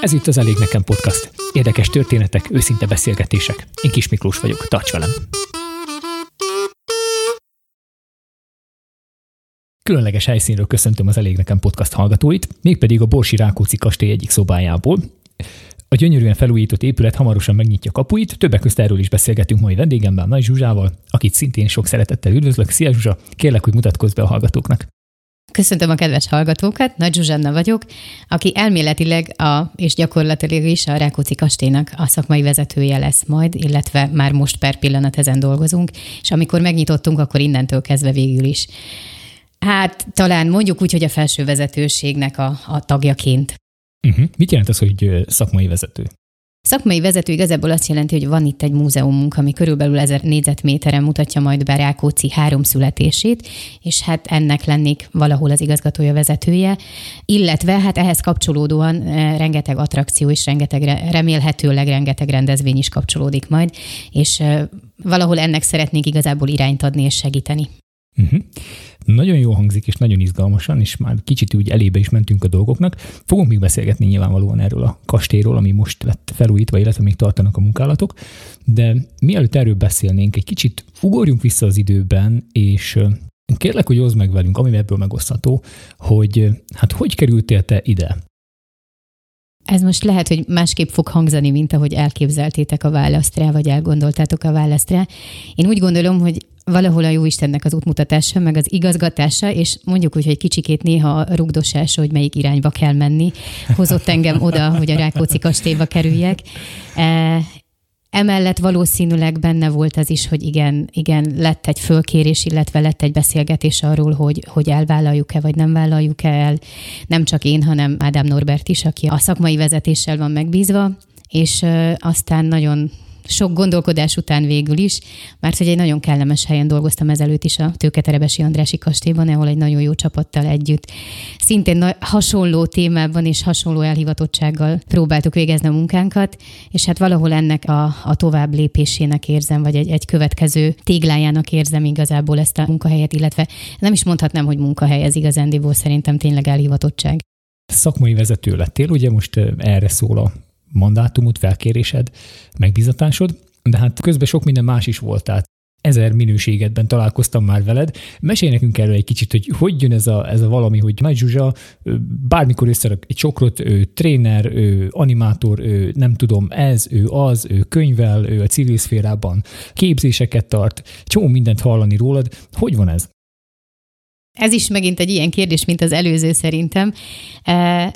Ez itt az Elég Nekem Podcast. Érdekes történetek, őszinte beszélgetések. Én Kis Miklós vagyok, tarts velem! Különleges helyszínről köszöntöm az Elég Nekem Podcast hallgatóit, mégpedig a Borsi Rákóczi kastély egyik szobájából. A gyönyörűen felújított épület hamarosan megnyitja kapuit, többek között erről is beszélgetünk mai vendégemmel, Nagy Zsuzsával, akit szintén sok szeretettel üdvözlök. Szia Zsuzsa, kérlek, hogy mutatkozz be a hallgatóknak. Köszöntöm a kedves hallgatókat, Nagy Zsuzsanna vagyok, aki elméletileg a, és gyakorlatilag is a Rákóczi kastélynak a szakmai vezetője lesz majd, illetve már most per pillanat ezen dolgozunk, és amikor megnyitottunk, akkor innentől kezdve végül is. Hát talán mondjuk úgy, hogy a felső vezetőségnek a, a tagjaként. Uh-huh. Mit jelent az, hogy szakmai vezető? Szakmai vezető igazából azt jelenti, hogy van itt egy múzeumunk, ami körülbelül ezer négyzetméteren mutatja majd be Rákóczi három születését, és hát ennek lennék valahol az igazgatója vezetője, illetve hát ehhez kapcsolódóan rengeteg attrakció és rengeteg, remélhetőleg rengeteg rendezvény is kapcsolódik majd, és valahol ennek szeretnék igazából irányt adni és segíteni. Uh-huh. Nagyon jó hangzik, és nagyon izgalmasan, és már kicsit úgy elébe is mentünk a dolgoknak. Fogunk még beszélgetni nyilvánvalóan erről a kastélyról, ami most lett felújítva, illetve még tartanak a munkálatok. De mielőtt erről beszélnénk, egy kicsit ugorjunk vissza az időben, és kérlek, hogy hozd meg velünk, ami ebből megosztható, hogy hát hogy kerültél te ide? Ez most lehet, hogy másképp fog hangzani, mint ahogy elképzeltétek a választ rá, vagy elgondoltátok a választ rá. Én úgy gondolom, hogy valahol a jó Istennek az útmutatása, meg az igazgatása, és mondjuk úgy, hogy kicsikét néha a rugdosás, hogy melyik irányba kell menni, hozott engem oda, hogy a Rákóczi kastélyba kerüljek. E, emellett valószínűleg benne volt az is, hogy igen, igen, lett egy fölkérés, illetve lett egy beszélgetés arról, hogy, hogy elvállaljuk-e, vagy nem vállaljuk-e el. Nem csak én, hanem Ádám Norbert is, aki a szakmai vezetéssel van megbízva, és aztán nagyon sok gondolkodás után végül is, mert hogy egy nagyon kellemes helyen dolgoztam ezelőtt is a Tőketerebesi Andrási kastélyban, ahol egy nagyon jó csapattal együtt szintén hasonló témában és hasonló elhivatottsággal próbáltuk végezni a munkánkat, és hát valahol ennek a, a tovább lépésének érzem, vagy egy, egy következő téglájának érzem igazából ezt a munkahelyet, illetve nem is mondhatnám, hogy munkahely, ez igazándiból szerintem tényleg elhivatottság. Szakmai vezető lettél, ugye most erre szól a mandátumot, felkérésed, megbizatásod, de hát közben sok minden más is volt, tehát ezer minőségedben találkoztam már veled. Mesélj nekünk erről egy kicsit, hogy hogy jön ez a, ez a valami, hogy Nagy Zsuzsa bármikor összerak egy csokrot, ő tréner, ő animátor, ő nem tudom, ez, ő az, ő könyvel, ő a civil szférában képzéseket tart, csomó mindent hallani rólad. Hogy van ez? Ez is megint egy ilyen kérdés, mint az előző szerintem.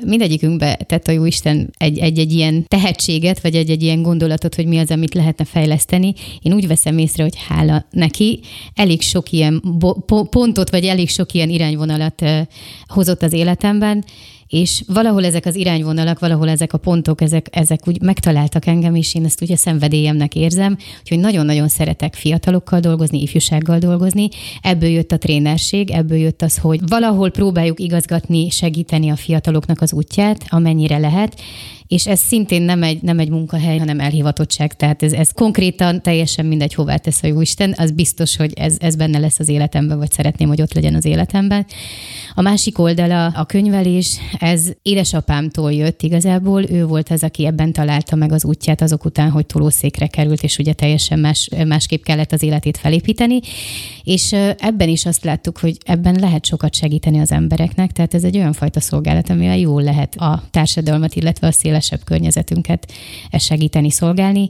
Mindegyikünkbe tett a Jóisten egy-egy ilyen tehetséget, vagy egy-egy ilyen gondolatot, hogy mi az, amit lehetne fejleszteni. Én úgy veszem észre, hogy hála neki elég sok ilyen pontot, vagy elég sok ilyen irányvonalat hozott az életemben, és valahol ezek az irányvonalak, valahol ezek a pontok, ezek, ezek úgy megtaláltak engem, és én ezt ugye szenvedélyemnek érzem, úgyhogy nagyon-nagyon szeretek fiatalokkal dolgozni, ifjúsággal dolgozni. Ebből jött a trénerség, ebből jött az, hogy valahol próbáljuk igazgatni, segíteni a fiataloknak az útját, amennyire lehet, és ez szintén nem egy, nem egy munkahely, hanem elhivatottság. Tehát ez, ez konkrétan teljesen mindegy, hová tesz a Jóisten, az biztos, hogy ez, ez benne lesz az életemben, vagy szeretném, hogy ott legyen az életemben. A másik oldala a könyvelés, ez édesapámtól jött igazából, ő volt az, aki ebben találta meg az útját azok után, hogy tolószékre került, és ugye teljesen más, másképp kellett az életét felépíteni, és ebben is azt láttuk, hogy ebben lehet sokat segíteni az embereknek, tehát ez egy olyan fajta szolgálat, amivel jól lehet a társadalmat, illetve a szélesebb környezetünket segíteni, szolgálni.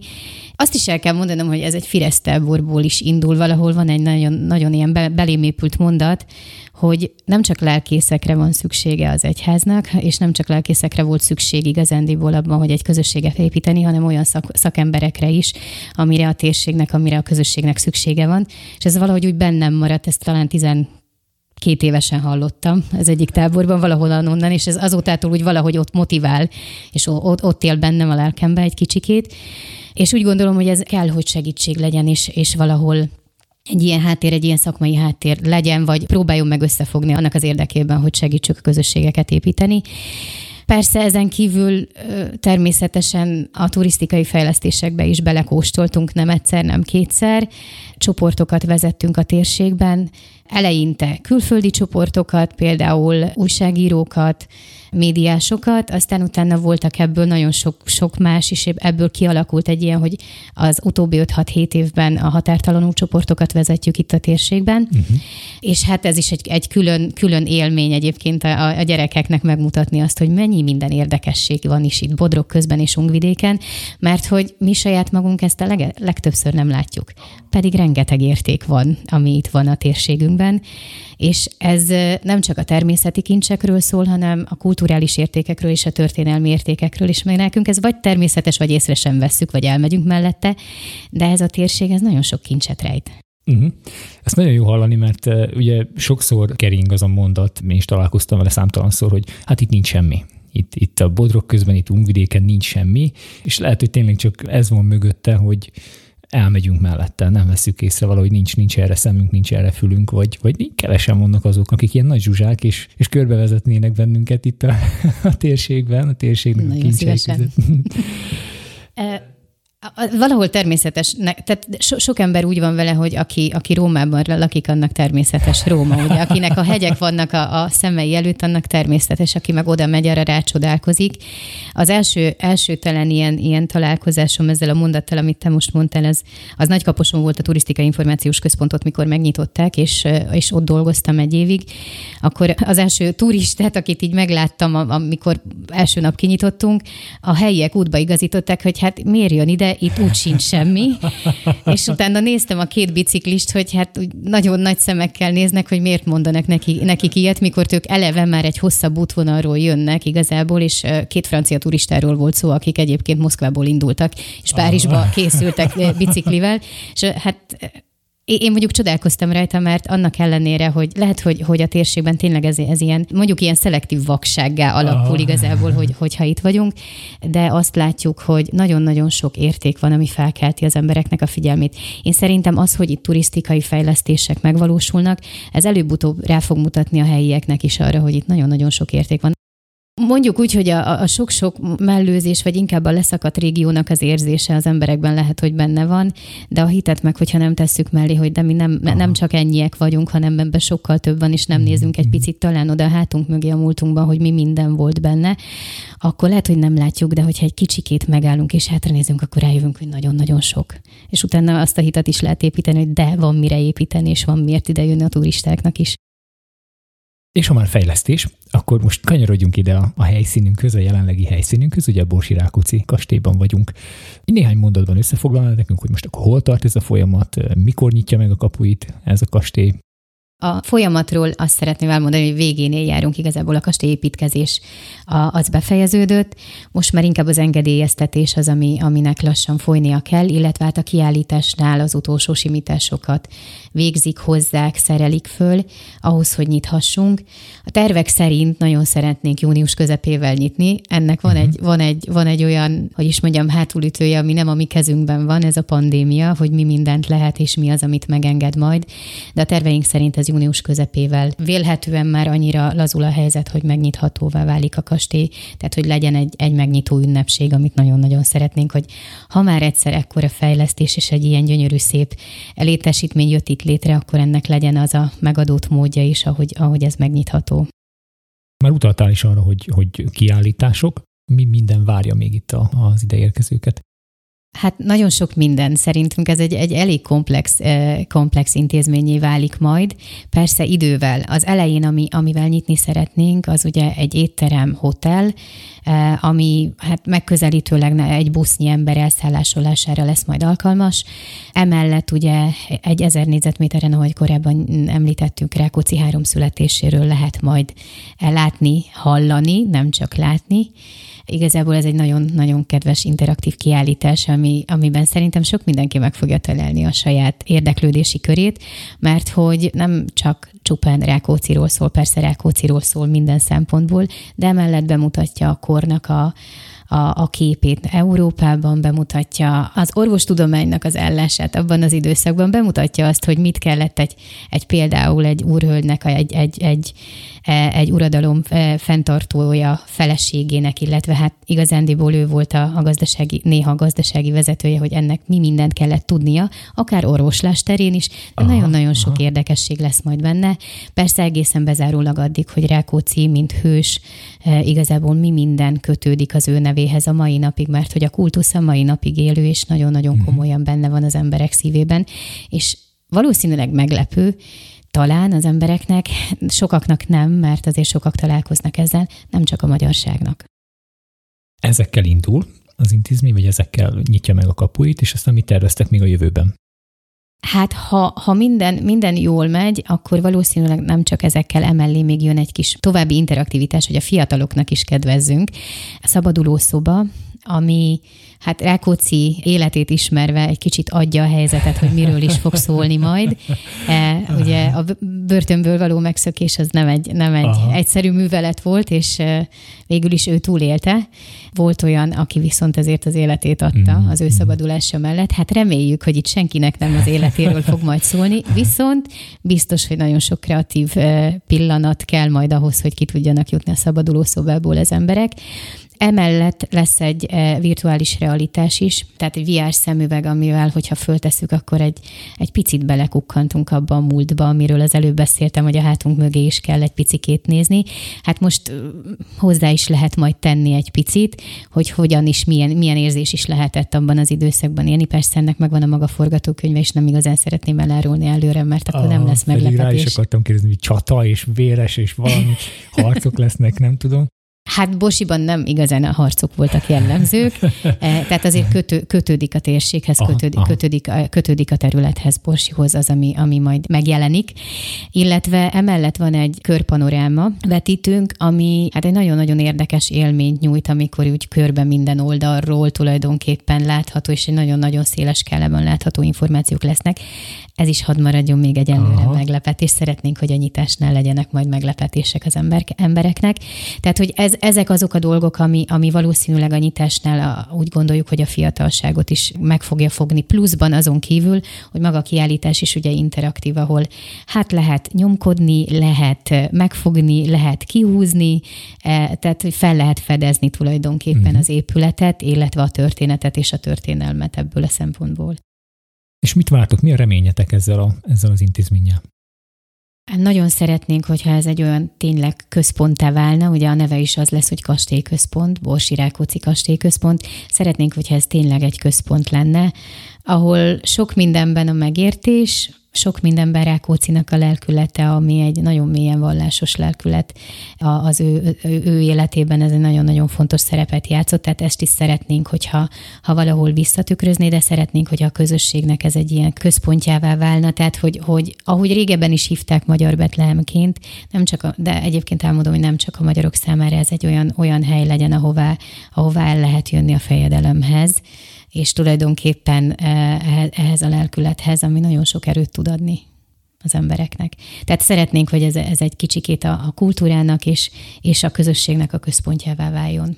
Azt is el kell mondanom, hogy ez egy Firesztelborból is indul, valahol van egy nagyon, nagyon ilyen belém épült mondat, hogy nem csak lelkészekre van szüksége az egyháznak, és nem csak lelkészekre volt szükség igazándiból abban, hogy egy közösséget építeni, hanem olyan szak, szakemberekre is, amire a térségnek, amire a közösségnek szüksége van. És ez valahogy úgy bennem maradt, ezt talán tizen két évesen hallottam az egyik táborban, valahol onnan, és ez azótától úgy valahogy ott motivál, és ott, ott él bennem a lelkembe egy kicsikét. És úgy gondolom, hogy ez kell, hogy segítség legyen, és, és valahol egy ilyen háttér, egy ilyen szakmai háttér legyen, vagy próbáljon meg összefogni annak az érdekében, hogy segítsük a közösségeket építeni. Persze ezen kívül természetesen a turisztikai fejlesztésekbe is belekóstoltunk nem egyszer, nem kétszer. Csoportokat vezettünk a térségben, eleinte külföldi csoportokat, például újságírókat, médiásokat, aztán utána voltak ebből nagyon sok, sok más, és ebből kialakult egy ilyen, hogy az utóbbi 5-6-7 évben a határtalanul csoportokat vezetjük itt a térségben, uh-huh. és hát ez is egy, egy külön, külön élmény egyébként a, a gyerekeknek megmutatni azt, hogy mennyi minden érdekesség van is itt Bodrog közben és Ungvidéken, mert hogy mi saját magunk ezt a leg, legtöbbször nem látjuk. Pedig rengeteg érték van, ami itt van a térségünkben, és ez nem csak a természeti kincsekről szól, hanem a kulturális értékekről és a történelmi értékekről is, meg nekünk ez vagy természetes, vagy észre sem vesszük, vagy elmegyünk mellette, de ez a térség, ez nagyon sok kincset rejt. Uh-huh. Ezt nagyon jó hallani, mert uh, ugye sokszor kering az a mondat, én is találkoztam vele számtalanszor, hogy hát itt nincs semmi. Itt, itt a Bodrog közben, itt Ungvidéken nincs semmi, és lehet, hogy tényleg csak ez van mögötte, hogy elmegyünk mellette, nem veszük észre valahogy nincs, nincs erre szemünk, nincs erre fülünk, vagy, vagy kevesen vannak azok, akik ilyen nagy zsuzsák, és, és körbevezetnének bennünket itt a, a térségben, a térségnek Nagyon a között. Valahol természetes, tehát so, sok ember úgy van vele, hogy aki, aki Rómában lakik, annak természetes Róma, ugye, akinek a hegyek vannak a, a szemei előtt, annak természetes, aki meg oda megy, arra rácsodálkozik. Az első, első talán ilyen, ilyen találkozásom ezzel a mondattal, amit te most mondtál, az, az Nagykaposon volt a Turisztikai Információs Központot, mikor megnyitották, és, és ott dolgoztam egy évig. Akkor az első turistát, akit így megláttam, amikor első nap kinyitottunk, a helyiek útba igazították, hogy hát miért jön ide, itt úgy sincs semmi. És utána néztem a két biciklist, hogy hát úgy nagyon nagy szemekkel néznek, hogy miért mondanak neki, nekik ilyet, mikor ők eleve már egy hosszabb útvonalról jönnek igazából, és két francia turistáról volt szó, akik egyébként Moszkvából indultak, és Párizsba készültek biciklivel. És hát én mondjuk csodálkoztam rajta, mert annak ellenére, hogy lehet, hogy, hogy a térségben tényleg ez, ez ilyen, mondjuk ilyen szelektív vaksággá alakul ah. igazából, hogy, hogyha itt vagyunk, de azt látjuk, hogy nagyon-nagyon sok érték van, ami felkelti az embereknek a figyelmét. Én szerintem az, hogy itt turisztikai fejlesztések megvalósulnak, ez előbb-utóbb rá fog mutatni a helyieknek is arra, hogy itt nagyon-nagyon sok érték van. Mondjuk úgy, hogy a, a sok-sok mellőzés, vagy inkább a leszakadt régiónak az érzése az emberekben lehet, hogy benne van, de a hitet meg, hogyha nem tesszük mellé, hogy de mi nem, nem csak ennyiek vagyunk, hanem ebben sokkal több van, és nem nézünk egy picit talán oda a hátunk mögé a múltunkban, hogy mi minden volt benne, akkor lehet, hogy nem látjuk, de hogyha egy kicsikét megállunk és hátra nézünk, akkor rájövünk, hogy nagyon-nagyon sok. És utána azt a hitet is lehet építeni, hogy de van mire építeni, és van miért ide jönni a turistáknak is. És ha már fejlesztés, akkor most kanyarodjunk ide a, a helyszínünkhöz, a jelenlegi helyszínünkhöz, ugye a Borsi Rákóczi kastélyban vagyunk. Néhány mondatban összefoglalná nekünk, hogy most akkor hol tart ez a folyamat, mikor nyitja meg a kapuit ez a kastély, a folyamatról azt szeretném elmondani, hogy végénél járunk igazából a kastélyépítkezés az befejeződött. Most már inkább az engedélyeztetés az, ami, aminek lassan folynia kell, illetve hát a kiállításnál az utolsó simításokat végzik, hozzák, szerelik föl, ahhoz, hogy nyithassunk. A tervek szerint nagyon szeretnénk június közepével nyitni. Ennek van, uh-huh. egy, van, egy, van egy olyan, hogy is mondjam, hátulütője, ami nem a mi kezünkben van, ez a pandémia, hogy mi mindent lehet, és mi az, amit megenged majd. De a terveink szerint ez június közepével vélhetően már annyira lazul a helyzet, hogy megnyithatóvá válik a kastély, tehát hogy legyen egy, egy megnyitó ünnepség, amit nagyon-nagyon szeretnénk, hogy ha már egyszer ekkora fejlesztés és egy ilyen gyönyörű szép létesítmény jött itt létre, akkor ennek legyen az a megadott módja is, ahogy, ahogy ez megnyitható. Már utaltál is arra, hogy, hogy kiállítások, mi minden várja még itt az ideérkezőket? Hát nagyon sok minden. Szerintünk ez egy, egy elég komplex, komplex intézményé válik majd. Persze idővel. Az elején, ami, amivel nyitni szeretnénk, az ugye egy étterem, hotel, ami hát megközelítőleg egy busznyi ember elszállásolására lesz majd alkalmas. Emellett ugye egy ezer négyzetméteren, ahogy korábban említettünk, Rákóczi három születéséről lehet majd látni, hallani, nem csak látni Igazából ez egy nagyon-nagyon kedves interaktív kiállítás, ami, amiben szerintem sok mindenki meg fogja találni a saját érdeklődési körét, mert hogy nem csak csupán Rákóciról szól, persze Rákóciról szól minden szempontból, de emellett bemutatja a kornak a, a, a képét Európában, bemutatja az orvostudománynak az ellását abban az időszakban, bemutatja azt, hogy mit kellett egy, egy például egy úrhölgynek, egy, egy, egy, egy uradalom fenntartója feleségének, illetve hát igazándiból ő volt a, a gazdasági, néha a gazdasági vezetője, hogy ennek mi mindent kellett tudnia, akár orvoslás terén is, de nagyon-nagyon sok aha. érdekesség lesz majd benne. Persze egészen bezárólag addig, hogy Rákóczi, mint hős, igazából mi minden kötődik az ő nevéhez a mai napig, mert hogy a kultusz a mai napig élő, és nagyon-nagyon mhm. komolyan benne van az emberek szívében, és valószínűleg meglepő, talán az embereknek, sokaknak nem, mert azért sokak találkoznak ezzel, nem csak a magyarságnak. Ezekkel indul az intézmény, vagy ezekkel nyitja meg a kapuit, és aztán mit terveztek még a jövőben? Hát ha, ha minden, minden jól megy, akkor valószínűleg nem csak ezekkel emellé még jön egy kis további interaktivitás, hogy a fiataloknak is kedvezzünk. A szabaduló szoba, ami hát Rákóczi életét ismerve egy kicsit adja a helyzetet, hogy miről is fog szólni majd. E, ugye a börtönből való megszökés az nem egy, nem egy egyszerű művelet volt, és e, végül is ő túlélte. Volt olyan, aki viszont ezért az életét adta mm. az ő szabadulása mellett. Hát reméljük, hogy itt senkinek nem az életéről fog majd szólni, viszont biztos, hogy nagyon sok kreatív e, pillanat kell majd ahhoz, hogy ki tudjanak jutni a szabaduló szobából az emberek. Emellett lesz egy eh, virtuális realitás is, tehát egy VR szemüveg, amivel, hogyha föltesszük, akkor egy, egy picit belekukkantunk abba a múltba, amiről az előbb beszéltem, hogy a hátunk mögé is kell egy picikét nézni. Hát most hozzá is lehet majd tenni egy picit, hogy hogyan is, milyen, milyen érzés is lehetett abban az időszakban élni. Persze ennek megvan a maga forgatókönyve, és nem igazán szeretném elárulni előre, mert akkor a, nem lesz meglepetés. Rá is akartam kérdezni, hogy csata és véres és valami harcok lesznek, nem tudom. Hát Bosiban nem igazán a harcok voltak jellemzők, eh, tehát azért kötő, kötődik a térséghez, aha, kötődik, aha. Kötődik, kötődik a területhez, Borsihoz az, ami, ami majd megjelenik. Illetve emellett van egy körpanoráma vetítőnk, ami hát egy nagyon-nagyon érdekes élményt nyújt, amikor úgy körbe minden oldalról tulajdonképpen látható, és egy nagyon-nagyon széles skálában látható információk lesznek. Ez is hadd maradjon még egy előre meglepetés. Szeretnénk, hogy a nyitásnál legyenek majd meglepetések az ember, embereknek. Tehát, hogy ez, ezek azok a dolgok, ami, ami valószínűleg a nyitásnál a, úgy gondoljuk, hogy a fiatalságot is meg fogja fogni. Pluszban azon kívül, hogy maga a kiállítás is ugye interaktív, ahol hát lehet nyomkodni, lehet megfogni, lehet kihúzni, e, tehát fel lehet fedezni tulajdonképpen uh-huh. az épületet, illetve a történetet és a történelmet ebből a szempontból. És mit vártok, mi a reményetek ezzel, a, ezzel az intézménnyel? Nagyon szeretnénk, hogyha ez egy olyan tényleg központtá válna, ugye a neve is az lesz, hogy kastélyközpont, Borsi Rákóczi kastélyközpont. Szeretnénk, hogyha ez tényleg egy központ lenne, ahol sok mindenben a megértés, sok mindenben Rákócinak a lelkülete, ami egy nagyon mélyen vallásos lelkület. Az ő, ő, ő életében, ez egy nagyon-nagyon fontos szerepet játszott, tehát ezt is szeretnénk, hogyha ha valahol visszatükrözné, de szeretnénk, hogy a közösségnek ez egy ilyen központjává válna, tehát hogy, hogy ahogy régebben is hívták Magyar Betlehemként, nem csak a, de egyébként elmondom, hogy nem csak a magyarok számára ez egy olyan, olyan hely legyen, ahová, ahová el lehet jönni a fejedelemhez, és tulajdonképpen eh, ehhez a lelkülethez, ami nagyon sok erőt tud adni az embereknek. Tehát szeretnénk, hogy ez, ez egy kicsikét a, a kultúrának és, és a közösségnek a központjává váljon.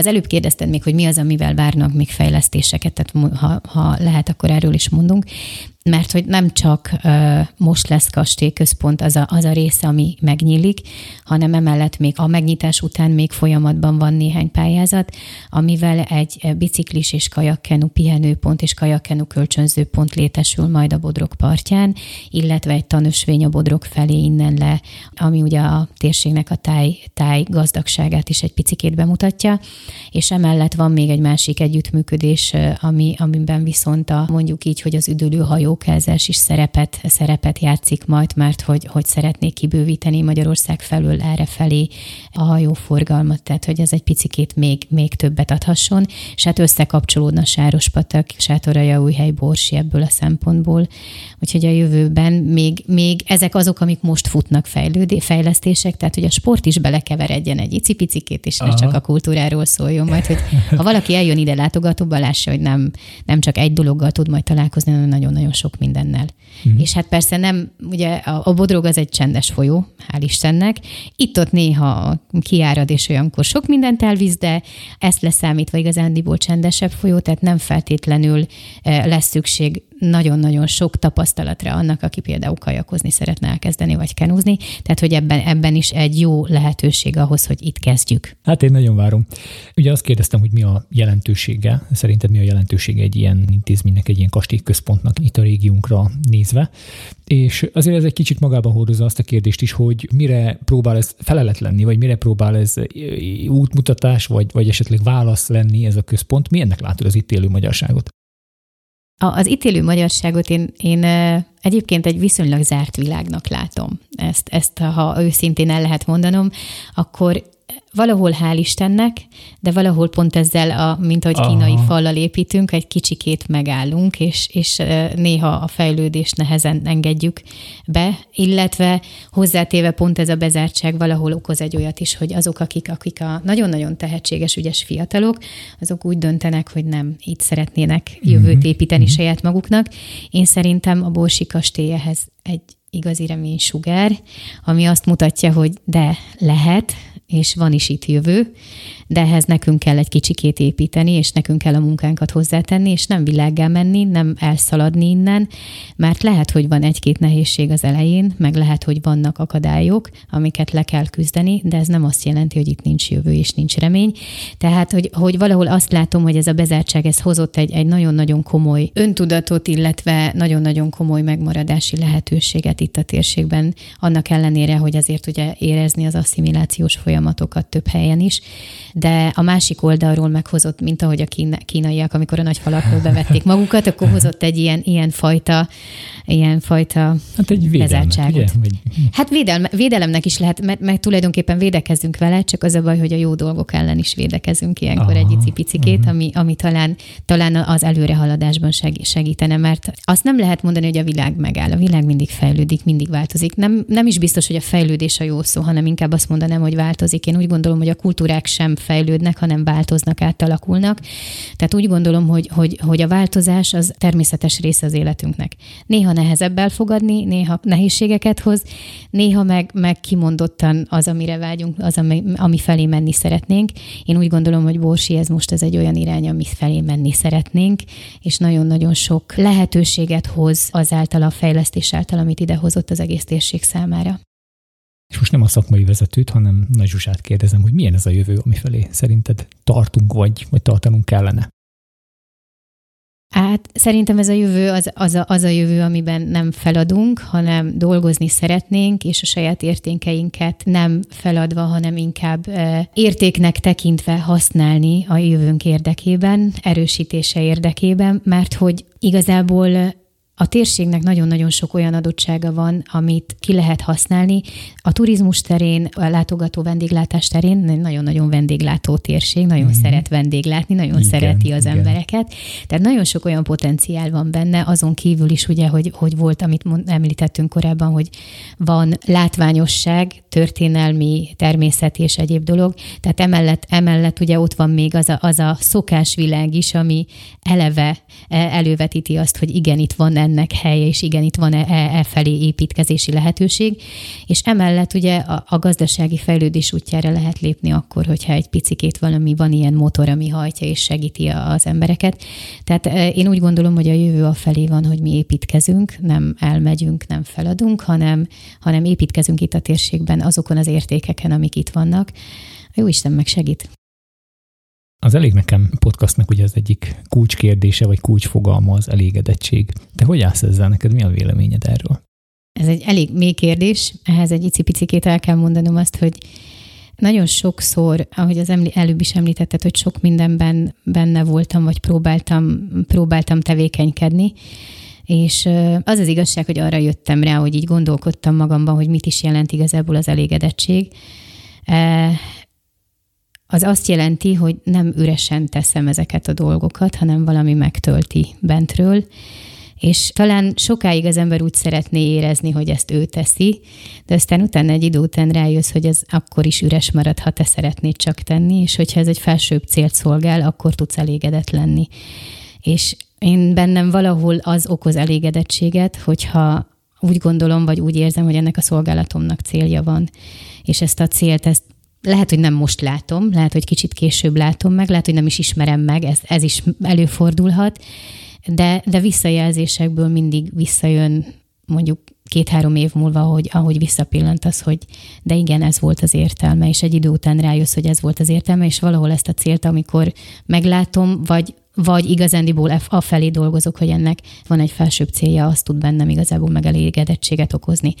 Az előbb kérdezted még, hogy mi az, amivel várnak még fejlesztéseket, tehát ha, ha lehet, akkor erről is mondunk mert hogy nem csak uh, most lesz kastélyközpont az a, az a része, ami megnyílik, hanem emellett még a megnyitás után még folyamatban van néhány pályázat, amivel egy biciklis és kajakkenu pihenőpont és kajakkenu kölcsönzőpont létesül majd a Bodrog partján, illetve egy tanösvény a Bodrog felé innen le, ami ugye a térségnek a táj, táj gazdagságát is egy picikét bemutatja, és emellett van még egy másik együttműködés, ami, amiben viszont a mondjuk így, hogy az üdülőhajó hajókázás is szerepet, szerepet játszik majd, mert hogy, hogy szeretnék kibővíteni Magyarország felől erre felé a hajóforgalmat, tehát hogy ez egy picikét még, még többet adhasson, és hát összekapcsolódna Sárospatak, Sátorajaújhely, Borsi ebből a szempontból. Úgyhogy a jövőben még, még ezek azok, amik most futnak fejlődé, fejlesztések, tehát hogy a sport is belekeveredjen egy icipicikét, és ne csak a kultúráról szóljon, majd hogy ha valaki eljön ide látogatóba, lássa, hogy nem, nem csak egy dologgal tud majd találkozni, hanem nagyon-nagyon sok sok mindennel. Mm. És hát persze nem, ugye a, a Bodrog az egy csendes folyó, hál' Istennek. Itt-ott néha kiárad, és olyankor sok mindent elvisz, de ezt leszámítva igazándiból csendesebb folyó, tehát nem feltétlenül lesz szükség nagyon-nagyon sok tapasztalatra annak, aki például kajakozni szeretne elkezdeni, vagy kenúzni. Tehát, hogy ebben, ebben is egy jó lehetőség ahhoz, hogy itt kezdjük. Hát én nagyon várom. Ugye azt kérdeztem, hogy mi a jelentősége, szerinted mi a jelentősége egy ilyen intézménynek, egy ilyen kastélyközpontnak itt a régiónkra nézve. És azért ez egy kicsit magában hordozza azt a kérdést is, hogy mire próbál ez felelet lenni, vagy mire próbál ez útmutatás, vagy, vagy esetleg válasz lenni ez a központ. Mi ennek látod az itt élő magyarságot? Az itt élő magyarságot én, én egyébként egy viszonylag zárt világnak látom. Ezt, ezt, ha őszintén el lehet mondanom, akkor valahol hál' Istennek, de valahol pont ezzel, a, mint ahogy Aha. kínai fallal építünk, egy kicsikét megállunk, és, és néha a fejlődést nehezen engedjük be, illetve hozzátéve pont ez a bezártság valahol okoz egy olyat is, hogy azok, akik, akik a nagyon-nagyon tehetséges, ügyes fiatalok, azok úgy döntenek, hogy nem így szeretnének jövőt mhm. építeni mm-hmm. saját maguknak. Én szerintem a Borsi kastély ehhez egy igazi reménysugár, ami azt mutatja, hogy de lehet, és van is itt jövő, de ehhez nekünk kell egy kicsikét építeni, és nekünk kell a munkánkat hozzátenni, és nem világgá menni, nem elszaladni innen, mert lehet, hogy van egy-két nehézség az elején, meg lehet, hogy vannak akadályok, amiket le kell küzdeni, de ez nem azt jelenti, hogy itt nincs jövő és nincs remény. Tehát, hogy, hogy valahol azt látom, hogy ez a bezártság, ez hozott egy, egy nagyon-nagyon komoly öntudatot, illetve nagyon-nagyon komoly megmaradási lehetőséget itt a térségben, annak ellenére, hogy azért ugye érezni az asszimilációs folyamatokat több helyen is, de a másik oldalról meghozott, mint ahogy a kínaiak, amikor a nagy falakról bevették magukat, akkor hozott egy ilyen, ilyen fajta, ilyen fajta hát egy bezártságot. Hát védelme, védelemnek is lehet, mert, mert tulajdonképpen védekezünk vele, csak az a baj, hogy a jó dolgok ellen is védekezünk ilyenkor Aha, egy icipicikét, uh-huh. ami, ami talán, talán az előrehaladásban segítene, mert azt nem lehet mondani, hogy a világ megáll. A világ mindig fejlődik, mindig változik. Nem, nem is biztos, hogy a fejlődés a jó szó, hanem inkább azt mondanám, hogy változik. Én úgy gondolom, hogy a kultúrák sem fejlődnek, hanem változnak, átalakulnak. Tehát úgy gondolom, hogy, hogy, hogy a változás az természetes része az életünknek. Néha nehezebb elfogadni, néha nehézségeket hoz, néha meg, meg kimondottan az, amire vágyunk, az, ami, ami felé menni szeretnénk. Én úgy gondolom, hogy Borsi ez most ez egy olyan irány, ami felé menni szeretnénk, és nagyon-nagyon sok lehetőséget hoz azáltal a fejlesztés által, amit idehozott az egész térség számára. És most nem a szakmai vezetőt, hanem Nagy Zsuzsát kérdezem, hogy milyen ez a jövő, ami felé szerinted tartunk, vagy, vagy tartanunk kellene? Hát szerintem ez a jövő az, az, a, az a jövő, amiben nem feladunk, hanem dolgozni szeretnénk, és a saját értékeinket nem feladva, hanem inkább e, értéknek tekintve használni a jövőnk érdekében, erősítése érdekében, mert hogy igazából a térségnek nagyon-nagyon sok olyan adottsága van, amit ki lehet használni. A turizmus terén, a látogató vendéglátás terén nagyon-nagyon vendéglátó térség, nagyon mm. szeret vendéglátni, nagyon igen, szereti az igen. embereket. Tehát nagyon sok olyan potenciál van benne, azon kívül is ugye, hogy, hogy volt, amit említettünk korábban, hogy van látványosság, történelmi, természeti és egyéb dolog. Tehát emellett, emellett ugye ott van még az a, az a szokásvilág is, ami eleve e, elővetíti azt, hogy igen, itt van ennek helye, és igen, itt van e, e, felé építkezési lehetőség, és emellett ugye a, a gazdasági fejlődés útjára lehet lépni akkor, hogyha egy picikét valami van ilyen motor, ami hajtja és segíti az embereket. Tehát e, én úgy gondolom, hogy a jövő a felé van, hogy mi építkezünk, nem elmegyünk, nem feladunk, hanem, hanem építkezünk itt a térségben azokon az értékeken, amik itt vannak. A Jóisten meg segít. Az elég nekem podcastnak ugye az egyik kulcskérdése, vagy kulcsfogalma az elégedettség. Te hogy állsz ezzel? Neked mi a véleményed erről? Ez egy elég mély kérdés. Ehhez egy icipicikét el kell mondanom azt, hogy nagyon sokszor, ahogy az emli, előbb is említetted, hogy sok mindenben benne voltam, vagy próbáltam, próbáltam tevékenykedni, és az az igazság, hogy arra jöttem rá, hogy így gondolkodtam magamban, hogy mit is jelent igazából az elégedettség az azt jelenti, hogy nem üresen teszem ezeket a dolgokat, hanem valami megtölti bentről, és talán sokáig az ember úgy szeretné érezni, hogy ezt ő teszi, de aztán utána egy idő után rájössz, hogy ez akkor is üres marad, ha te szeretnéd csak tenni, és hogyha ez egy felsőbb célt szolgál, akkor tudsz elégedett lenni. És Én bennem valahol az okoz elégedettséget, hogyha úgy gondolom, vagy úgy érzem, hogy ennek a szolgálatomnak célja van. És ezt a célt, ezt lehet, hogy nem most látom, lehet, hogy kicsit később látom meg, lehet, hogy nem is ismerem meg, ez, ez is előfordulhat, de, de visszajelzésekből mindig visszajön mondjuk két-három év múlva, hogy ahogy visszapillantasz, hogy de igen, ez volt az értelme, és egy idő után rájössz, hogy ez volt az értelme, és valahol ezt a célt, amikor meglátom, vagy vagy igazándiból afelé dolgozok, hogy ennek van egy felsőbb célja, azt tud bennem igazából megelégedettséget okozni.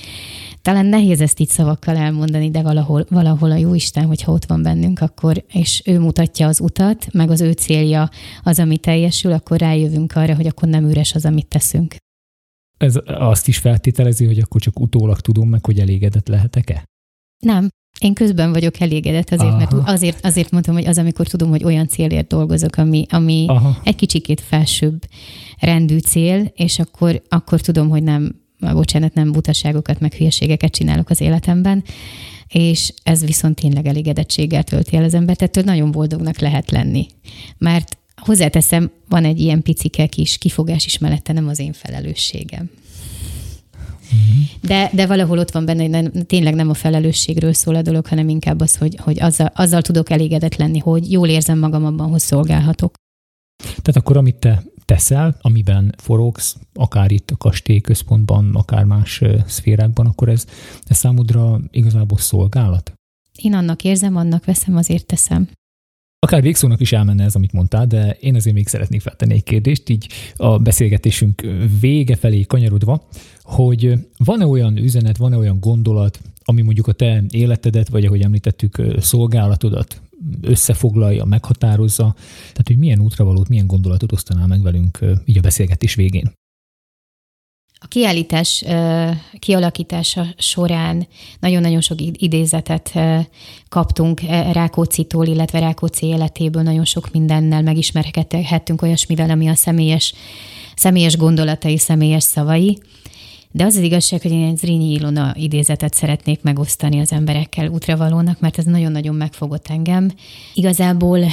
Talán nehéz ezt így szavakkal elmondani, de valahol, valahol a jó Isten, hogyha ott van bennünk, akkor, és ő mutatja az utat, meg az ő célja az, ami teljesül, akkor rájövünk arra, hogy akkor nem üres az, amit teszünk. Ez azt is feltételezi, hogy akkor csak utólag tudom meg, hogy elégedett lehetek-e? Nem, én közben vagyok elégedett azért, Aha. mert azért, azért mondtam, hogy az, amikor tudom, hogy olyan célért dolgozok, ami, ami Aha. egy kicsikét felsőbb rendű cél, és akkor, akkor tudom, hogy nem, bocsánat, nem butaságokat, meg hülyeségeket csinálok az életemben, és ez viszont tényleg elégedettséggel tölti el az embert, tehát nagyon boldognak lehet lenni. Mert hozzáteszem, van egy ilyen picike kis kifogás is mellette, nem az én felelősségem. De, de valahol ott van benne, hogy nem, tényleg nem a felelősségről szól a dolog, hanem inkább az, hogy, hogy azzal, azzal tudok elégedett lenni, hogy jól érzem magam abban, hogy szolgálhatok. Tehát akkor, amit te teszel, amiben forogsz, akár itt a kastély központban, akár más szférákban, akkor ez, ez számodra igazából szolgálat? Én annak érzem, annak veszem, azért teszem. Akár végszónak is elmenne ez, amit mondtál, de én azért még szeretnék feltenni egy kérdést, így a beszélgetésünk vége felé kanyarodva, hogy van-e olyan üzenet, van-e olyan gondolat, ami mondjuk a te életedet, vagy ahogy említettük, szolgálatodat összefoglalja, meghatározza, tehát hogy milyen útravalót, milyen gondolatot osztanál meg velünk így a beszélgetés végén. A kiállítás kialakítása során nagyon-nagyon sok idézetet kaptunk Rákócitól, illetve Rákóczi életéből nagyon sok mindennel megismerhettünk olyasmivel, ami a személyes, személyes gondolatai, személyes szavai. De az az igazság, hogy én egy Zrínyi Ilona idézetet szeretnék megosztani az emberekkel útravalónak, mert ez nagyon-nagyon megfogott engem. Igazából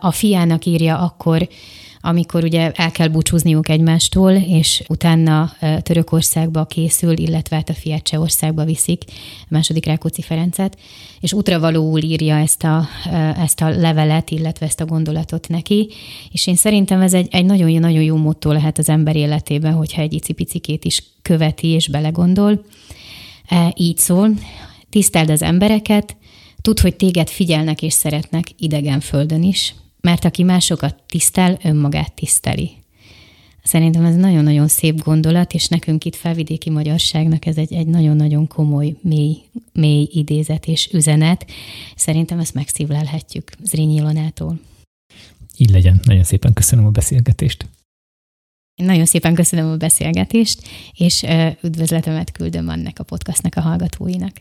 a fiának írja akkor, amikor ugye el kell búcsúzniuk egymástól, és utána Törökországba készül, illetve hát a fiát Csehországba viszik, a második Rákóczi Ferencet, és útravalóul írja ezt a, ezt a levelet, illetve ezt a gondolatot neki, és én szerintem ez egy, egy nagyon-nagyon jó motto lehet az ember életében, hogyha egy icipicikét is követi és belegondol. E, így szól, tiszteld az embereket, tudd, hogy téged figyelnek és szeretnek idegen földön is, mert aki másokat tisztel, önmagát tiszteli. Szerintem ez nagyon-nagyon szép gondolat, és nekünk itt felvidéki magyarságnak ez egy, egy nagyon-nagyon komoly, mély, mély idézet és üzenet. Szerintem ezt megszívlelhetjük Zrínyi Ilonától. Így legyen. Nagyon szépen köszönöm a beszélgetést. Nagyon szépen köszönöm a beszélgetést, és üdvözletemet küldöm annak a podcastnak a hallgatóinak.